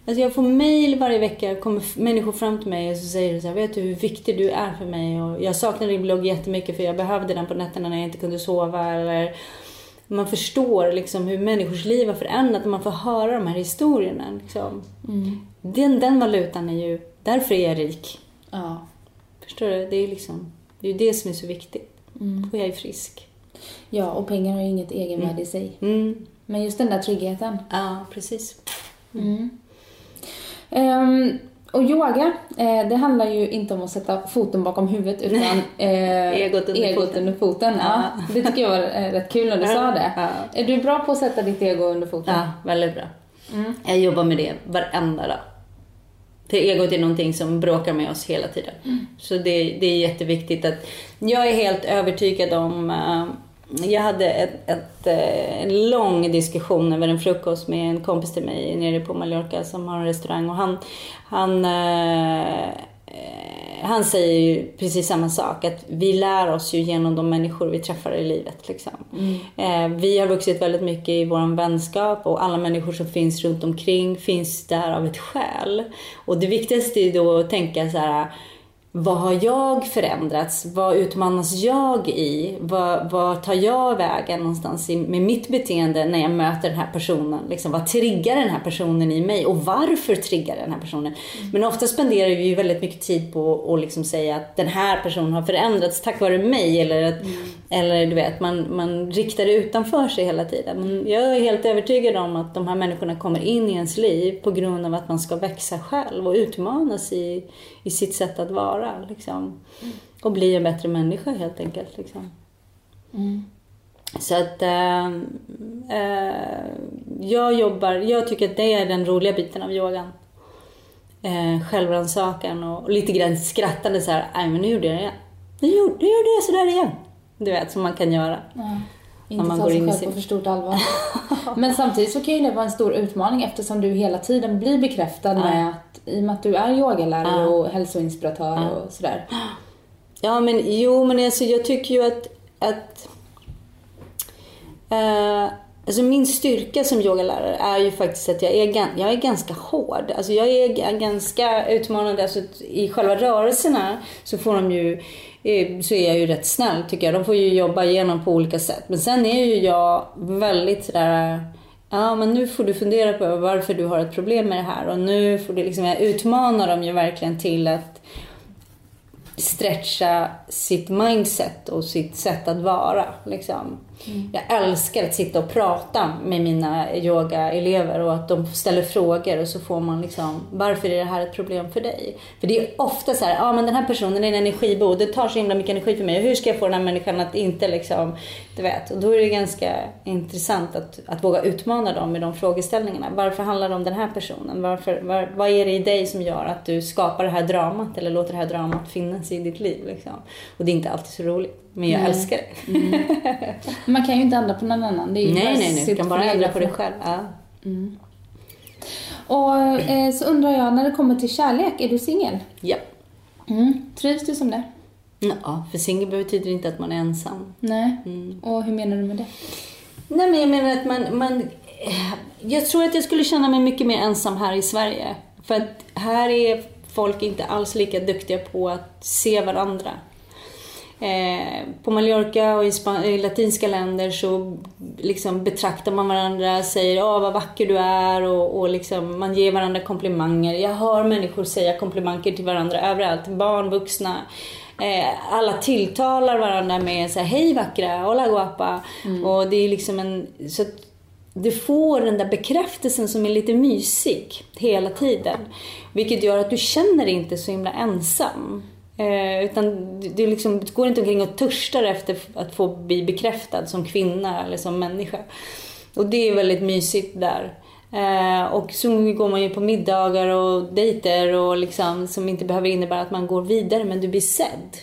Alltså jag får mail varje vecka, kommer människor fram till mig och så säger så här, vet du hur viktig du är för mig? Och jag saknar din blogg jättemycket för jag behövde den på nätterna när jag inte kunde sova. Eller man förstår liksom hur människors liv har förändrats när man får höra de här historierna. Liksom. Den, den valutan är ju, därför är jag rik. Ja. Förstår du? Det är liksom, det är ju det som är så viktigt. Och jag är frisk. ja, och pengar har ju inget egenvärde i sig. Mm. Men just den där tryggheten. Ja, precis. Ehm, och yoga, eh, det handlar ju inte om att sätta foten bakom huvudet utan eh, Egot under foten. under foten. Ja, det tycker jag var eh, rätt kul när du sa det. Ja. Är du bra på att sätta ditt ego under foten? Ja, väldigt bra. Jag jobbar med det varenda dag. För egot är någonting som bråkar med oss hela tiden. Så det, det är jätteviktigt att... Jag är helt övertygad om... eh, jag hade ett, ett, eh, en lång diskussion över en frukost med en kompis till mig nere på Mallorca som har en restaurang och han... Han, eh, han säger ju precis samma sak, att vi lär oss ju genom de människor vi träffar i livet. Liksom. Eh, vi har vuxit väldigt mycket i vår vänskap och alla människor som finns runt omkring finns där av ett skäl. Och det viktigaste är då att tänka så här, vad har jag förändrats? Vad utmanas jag i? Vad, vad tar jag vägen någonstans i, med mitt beteende när jag möter den här personen? Liksom, vad triggar den här personen i mig? Och varför triggar den här personen? Men ofta spenderar vi ju väldigt mycket tid på att liksom säga att den här personen har förändrats tack vare mig. Eller, att, eller du vet, man, man riktar det utanför sig hela tiden. Men jag är helt övertygad om att de här människorna kommer in i ens liv på grund av att man ska växa själv och utmanas i, i sitt sätt att vara. Liksom. Och bli en bättre människa helt enkelt. Liksom. Så att eh, eh, jag jobbar, jag tycker att det är den roliga biten av yogan. Eh, självrannsakan och, och lite grann skrattande så här, nej men nu gjorde jag det igen. Nu gjorde, nu gjorde jag sådär igen. Du vet, som man kan göra. Ja. Inte man ta sig själv sin- på för stort allvar. Men samtidigt så kan ju det vara en stor utmaning eftersom du hela tiden blir bekräftad med att i och med att du är yogalärare Ja. och hälsoinspiratör och sådär. Ja, men jo, men alltså, jag tycker ju att... att eh, alltså min styrka som yogalärare är ju faktiskt att jag är, jag är ganska hård. Alltså jag är ganska utmanande. Alltså, I själva rörelserna så får de ju Eh, så är jag ju rätt snäll tycker jag. De får ju jobba igenom på olika sätt. Men sen är ju jag väldigt sådär Ja, men nu får du fundera på varför du har ett problem med det här. Och nu får du liksom, jag utmanar dem ju verkligen till att stretcha sitt mindset och sitt sätt att vara. Liksom. Mm. Jag älskar att sitta och prata med mina yogaelever och att de ställer frågor och så får man liksom, varför är det här ett problem för dig? För det är ofta så här, ja men den här personen är en energibo, det tar så himla mycket energi för mig. Hur ska jag få den här människan att inte liksom, du vet. Och då är det ganska intressant att, att våga utmana dem med de frågeställningarna. Varför handlar det om den här personen? Varför, var, vad är det i dig som gör att du skapar det här dramat eller låter det här dramat finnas i ditt liv? Liksom? Och det är inte alltid så roligt, men jag älskar det. Man kan ju inte ändra på någon annan. Det är ju Nej, nej, nej. Du kan bara ändra på dig själv. Ja. Och eh, så undrar jag, när det kommer till kärlek, är du singel? ja. Mm. Trivs du som det? Ja, för singel betyder inte att man är ensam. Nej. Mm. Och hur menar du med det? Nej, men jag menar att man, man... eh, Jag tror att jag skulle känna mig mycket mer ensam här i Sverige. För att här är folk inte alls lika duktiga på att se varandra. Eh, på Mallorca och i, i latinska länder så liksom betraktar man varandra, säger åh vad vacker du är och, och liksom man ger varandra komplimanger. Jag hör människor säga komplimanger till varandra överallt, barn, vuxna. Eh, alla tilltalar varandra med så här, hej vackra, hola guapa. Och det är liksom en, så du får den där bekräftelsen som är lite mysig hela tiden. Vilket gör att du känner dig inte så himla ensam. Eh, utan du, du, liksom, du går inte omkring och törstar efter att få bli bekräftad som kvinna eller som människa. Och det är väldigt mysigt där. Eh, och så går man ju på middagar och dejter och liksom, som inte behöver innebära att man går vidare men du blir sedd.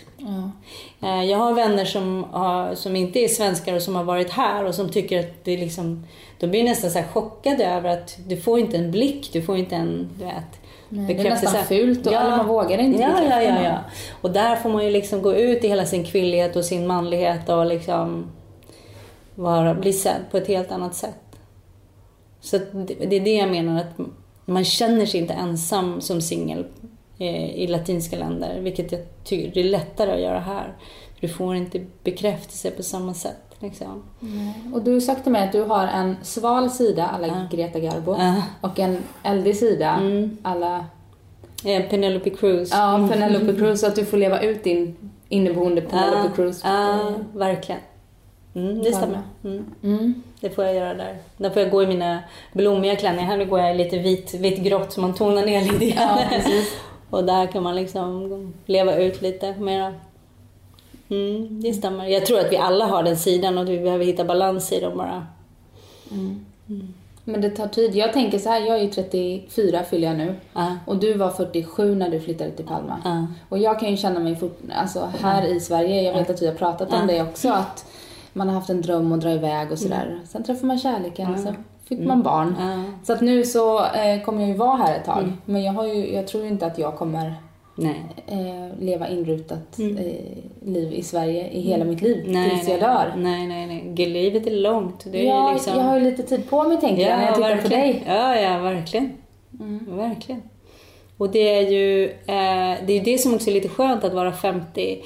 Eh, Jag har vänner som, har, som inte är svenskar och som har varit här och som tycker att det liksom, de blir nästan så chockade över att du får inte en blick, du får inte en, du vet, Nej, det är nästan fult och eller man vågar inte ja, ja, ja, ja. Och där får man ju liksom gå ut i hela sin kvinnlighet och sin manlighet och liksom vara, bli sedd på ett helt annat sätt. Så det det är det jag menar, att man känner sig inte ensam som singel eh, i latinska länder, vilket jag tycker det är lättare att göra här. Du får inte bekräftelse på samma sätt. Liksom. Och du sagt till mig att du har en sval sida alla Ja. Greta Garbo och en eldig sida Mm. alla Penelope Cruz. ja, Penelope Cruz så att du får leva ut din inneboende Penelope Cruz. Ja, verkligen. Mm, det stämmer. Mm. Mm. Det får jag göra där. Där får jag gå i mina blommiga klänningar. Här går jag i lite vit, vitt grått så man tonar ner lite grann. Ja. Och där kan man liksom leva ut lite mera. Mm, det stämmer. Jag tror att vi alla har den sidan och att vi behöver hitta balans i dem bara. Men det tar tid. Jag tänker så här, jag är ju 34 fyller jag nu. Ja. Och du var 47 när du flyttade till Palma. Ja. Och jag kan ju känna mig fort, alltså här i Sverige, jag vet att vi har pratat om det också, att man har haft en dröm att dra iväg och sådär. Sen träffar man kärleken och sen fick man barn. Så att nu så eh, kommer jag ju vara här ett tag. Men jag, har ju, jag tror inte att jag kommer. Eh, leva inrutat eh, liv i Sverige i hela mitt liv Nej, tills nej, jag dör. Nej, nej, nej. Gud, Livet är långt. Det är ja, liksom... jag har ju lite tid på mig tänker jag när jag tittar på verkligen. dig. Ja, ja, verkligen. Verkligen. Och det är ju eh, det, är det som också är lite skönt att vara 50.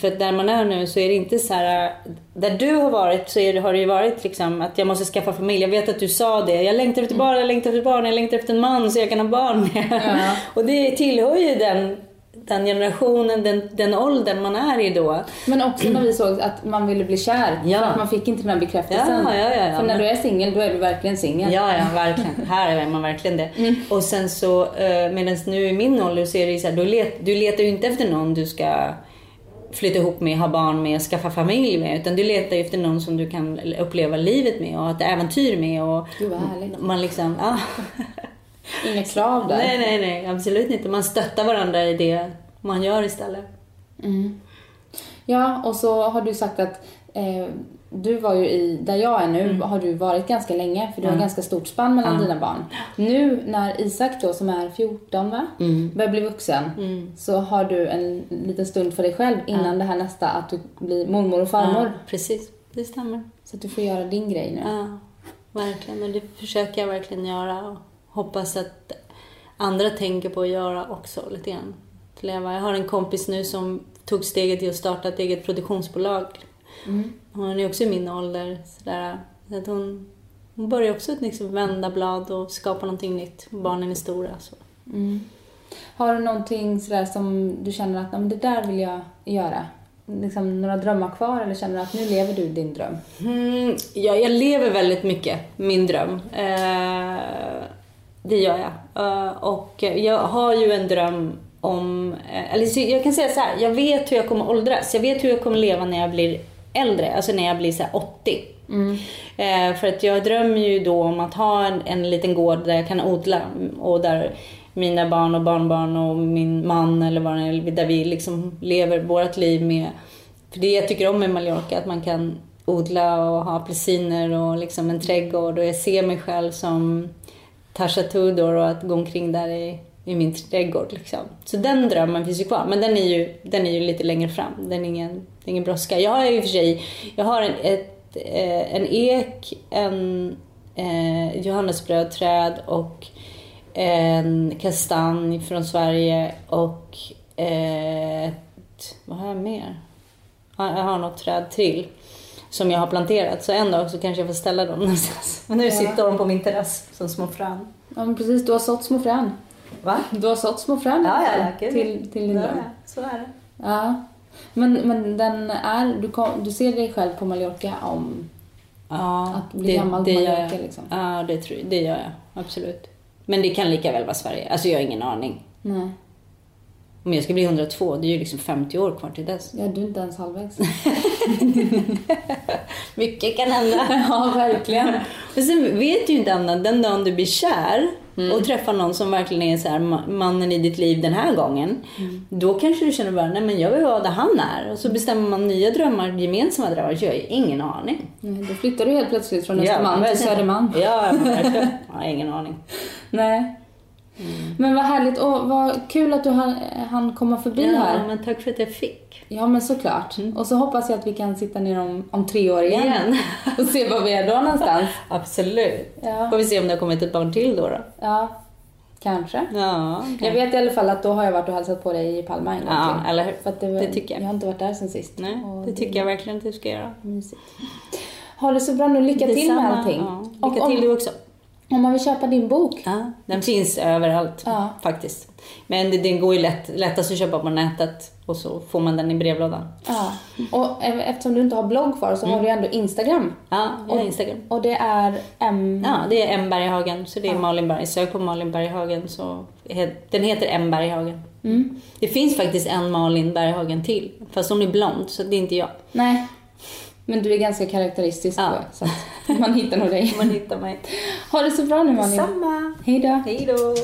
För där man är nu så är det inte så här... Där du har varit så det, har det ju varit liksom att jag måste skaffa familj. Jag vet att du sa det. Jag längtar efter barn, jag längtar efter barn, jag längtar efter en man så jag kan ha barn med. Ja. Och det tillhör ju den, den generationen, den, den åldern man är i då. Men också när vi såg att man ville bli kär. Ja. För att man fick inte den här bekräftelsen. Ja, ja, ja. För när du är singel, då är du verkligen singel. Ja, ja, verkligen. Här är man verkligen det. Och sen så, eh, medan nu i min ålder så är det ju så här, du, let, du letar ju inte efter någon du ska flytta ihop med, ha barn med, skaffa familj med. Utan du letar efter någon som du kan uppleva livet med och ha ett äventyr med. Och Gud, vad härligt. Man liksom, ja. Inga krav där. Nej, nej, nej, absolut inte. Man stöttar varandra i det man gör istället. Ja, och så har du sagt att eh, du var ju i, där jag är nu, har du varit ganska länge för du har ganska stort spann mellan dina barn. Nu när Isak då som är 14 va, börjar bli vuxen så har du en liten stund för dig själv innan det här nästa att du blir mormor och farmor. Precis, det stämmer. Så att du får göra din grej nu. Ja, verkligen. Och det försöker jag verkligen göra. Och hoppas att andra tänker på att göra också lite grann. Jag har en kompis nu som tog steget till att starta ett eget produktionsbolag. Hon är också i min ålder. Sådär. Så att hon, hon börjar också liksom vända blad och skapa någonting nytt. Barnen är stora. Så. Mm. Har du någonting sådär som du känner att "Ja, men det där vill jag göra? Liksom några drömmar kvar eller känner du att nu lever du din dröm? Mm, ja, jag lever väldigt mycket min dröm. Eh, det gör jag. Eh, och jag har ju en dröm om... Eh, eller jag kan säga så här, jag vet hur jag kommer åldras. Jag vet hur jag kommer leva när jag blir äldre, alltså när jag blir så här 80. Eh, för att jag drömmer ju då om att ha en, en liten gård där jag kan odla och där mina barn och barnbarn och min man eller vad det är, där vi liksom lever vårt liv med för det jag tycker om med Mallorca, att man kan odla och ha apelsiner och liksom en trädgård och jag ser mig själv som Tasha Tudor och att gå omkring där i, i min trädgård. Liksom. Så den drömmen finns ju kvar, men den är ju, den är ju lite längre fram. Den är ingen, det är ingen brådska. Jag har i och för sig, jag har en, ett, eh, en ek, en eh, johannesbrödträd och en kastanj från Sverige och eh, ett, vad har jag mer? Ja, Jag har något träd till som jag har planterat. Så en dag så kanske jag får ställa dem någonstans. Men nu sitter de på min terrass som små frön. Ja men precis, du har sått små frön. Va? Du har sått små frön Ja, ja, ja, till, till din Ja, ja, så är det. Ja. Men, men den är, du, kom, du ser dig själv på Mallorca om Ja, att bli gammal på Mallorca liksom? Ja, det, tror det gör jag. Absolut. Men det kan lika väl vara Sverige. Alltså jag har ingen aning. Nej. Om jag ska bli 102, det är ju liksom 50 år kvar till dess. Ja, du är inte ens halvvägs. Mycket kan hända. ja, verkligen. Men sen vet du ju inte Anna, den dagen du blir kär Mm. och träffar någon som verkligen är så här, ma- mannen i ditt liv den här gången. Mm. Då kanske du känner bara, nej men jag vill vara där han är. Och så bestämmer man nya drömmar, gemensamma drömmar. Jag har ingen aning. Nej, Då flyttar du helt plötsligt från Östermalm till verkligen. Södermalm. Ja. Jag har ingen aning. Nej. Men vad härligt och vad kul att du hann, hann komma förbi Ja, här. men tack för att jag fick. Ja men såklart. Och så hoppas jag att vi kan sitta ner om, om tre år igen. Igen. och se var vi är då någonstans. Absolut. Ja. Får vi se om det har kommit ett barn till då. då. Ja, kanske. Ja, okej. Jag vet i alla fall att då har jag varit och hälsat på dig i Palma en gång Ja, till. eller hur? För att det, var, Det tycker jag. Jag har inte varit där sen sist. Nej, Och det tycker jag verkligen att du ska göra. Mysigt. Ha det så bra nu. Lycka till med Detsamma. allting. Ja. Lycka Och till du också. Om man vill köpa din bok. Ja, den finns överallt Ja. faktiskt. Men det, den går ju lätt, lättast att köpa på nätet och så får man den i brevlådan. Ja. Och e- eftersom du inte har blogg kvar så har du ändå Instagram. Ja, jag har Instagram. Och det är M... Ja, det är M Berghagen, så det är Malin Berg. Sök på Malin Berghagen så den heter M Berghagen. Mm. Det finns faktiskt en Malin Berghagen till, fast hon är blond så det är inte jag. Nej. Men du är ganska karaktäristisk Ja. så att man hittar nog dig. Man hittar mig. Ha det så bra nu Malin. Samma. Hej då. Hej då.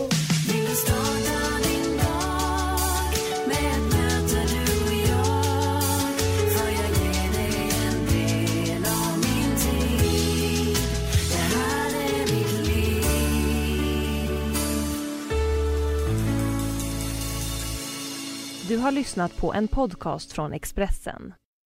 Du har lyssnat på en podcast från Expressen.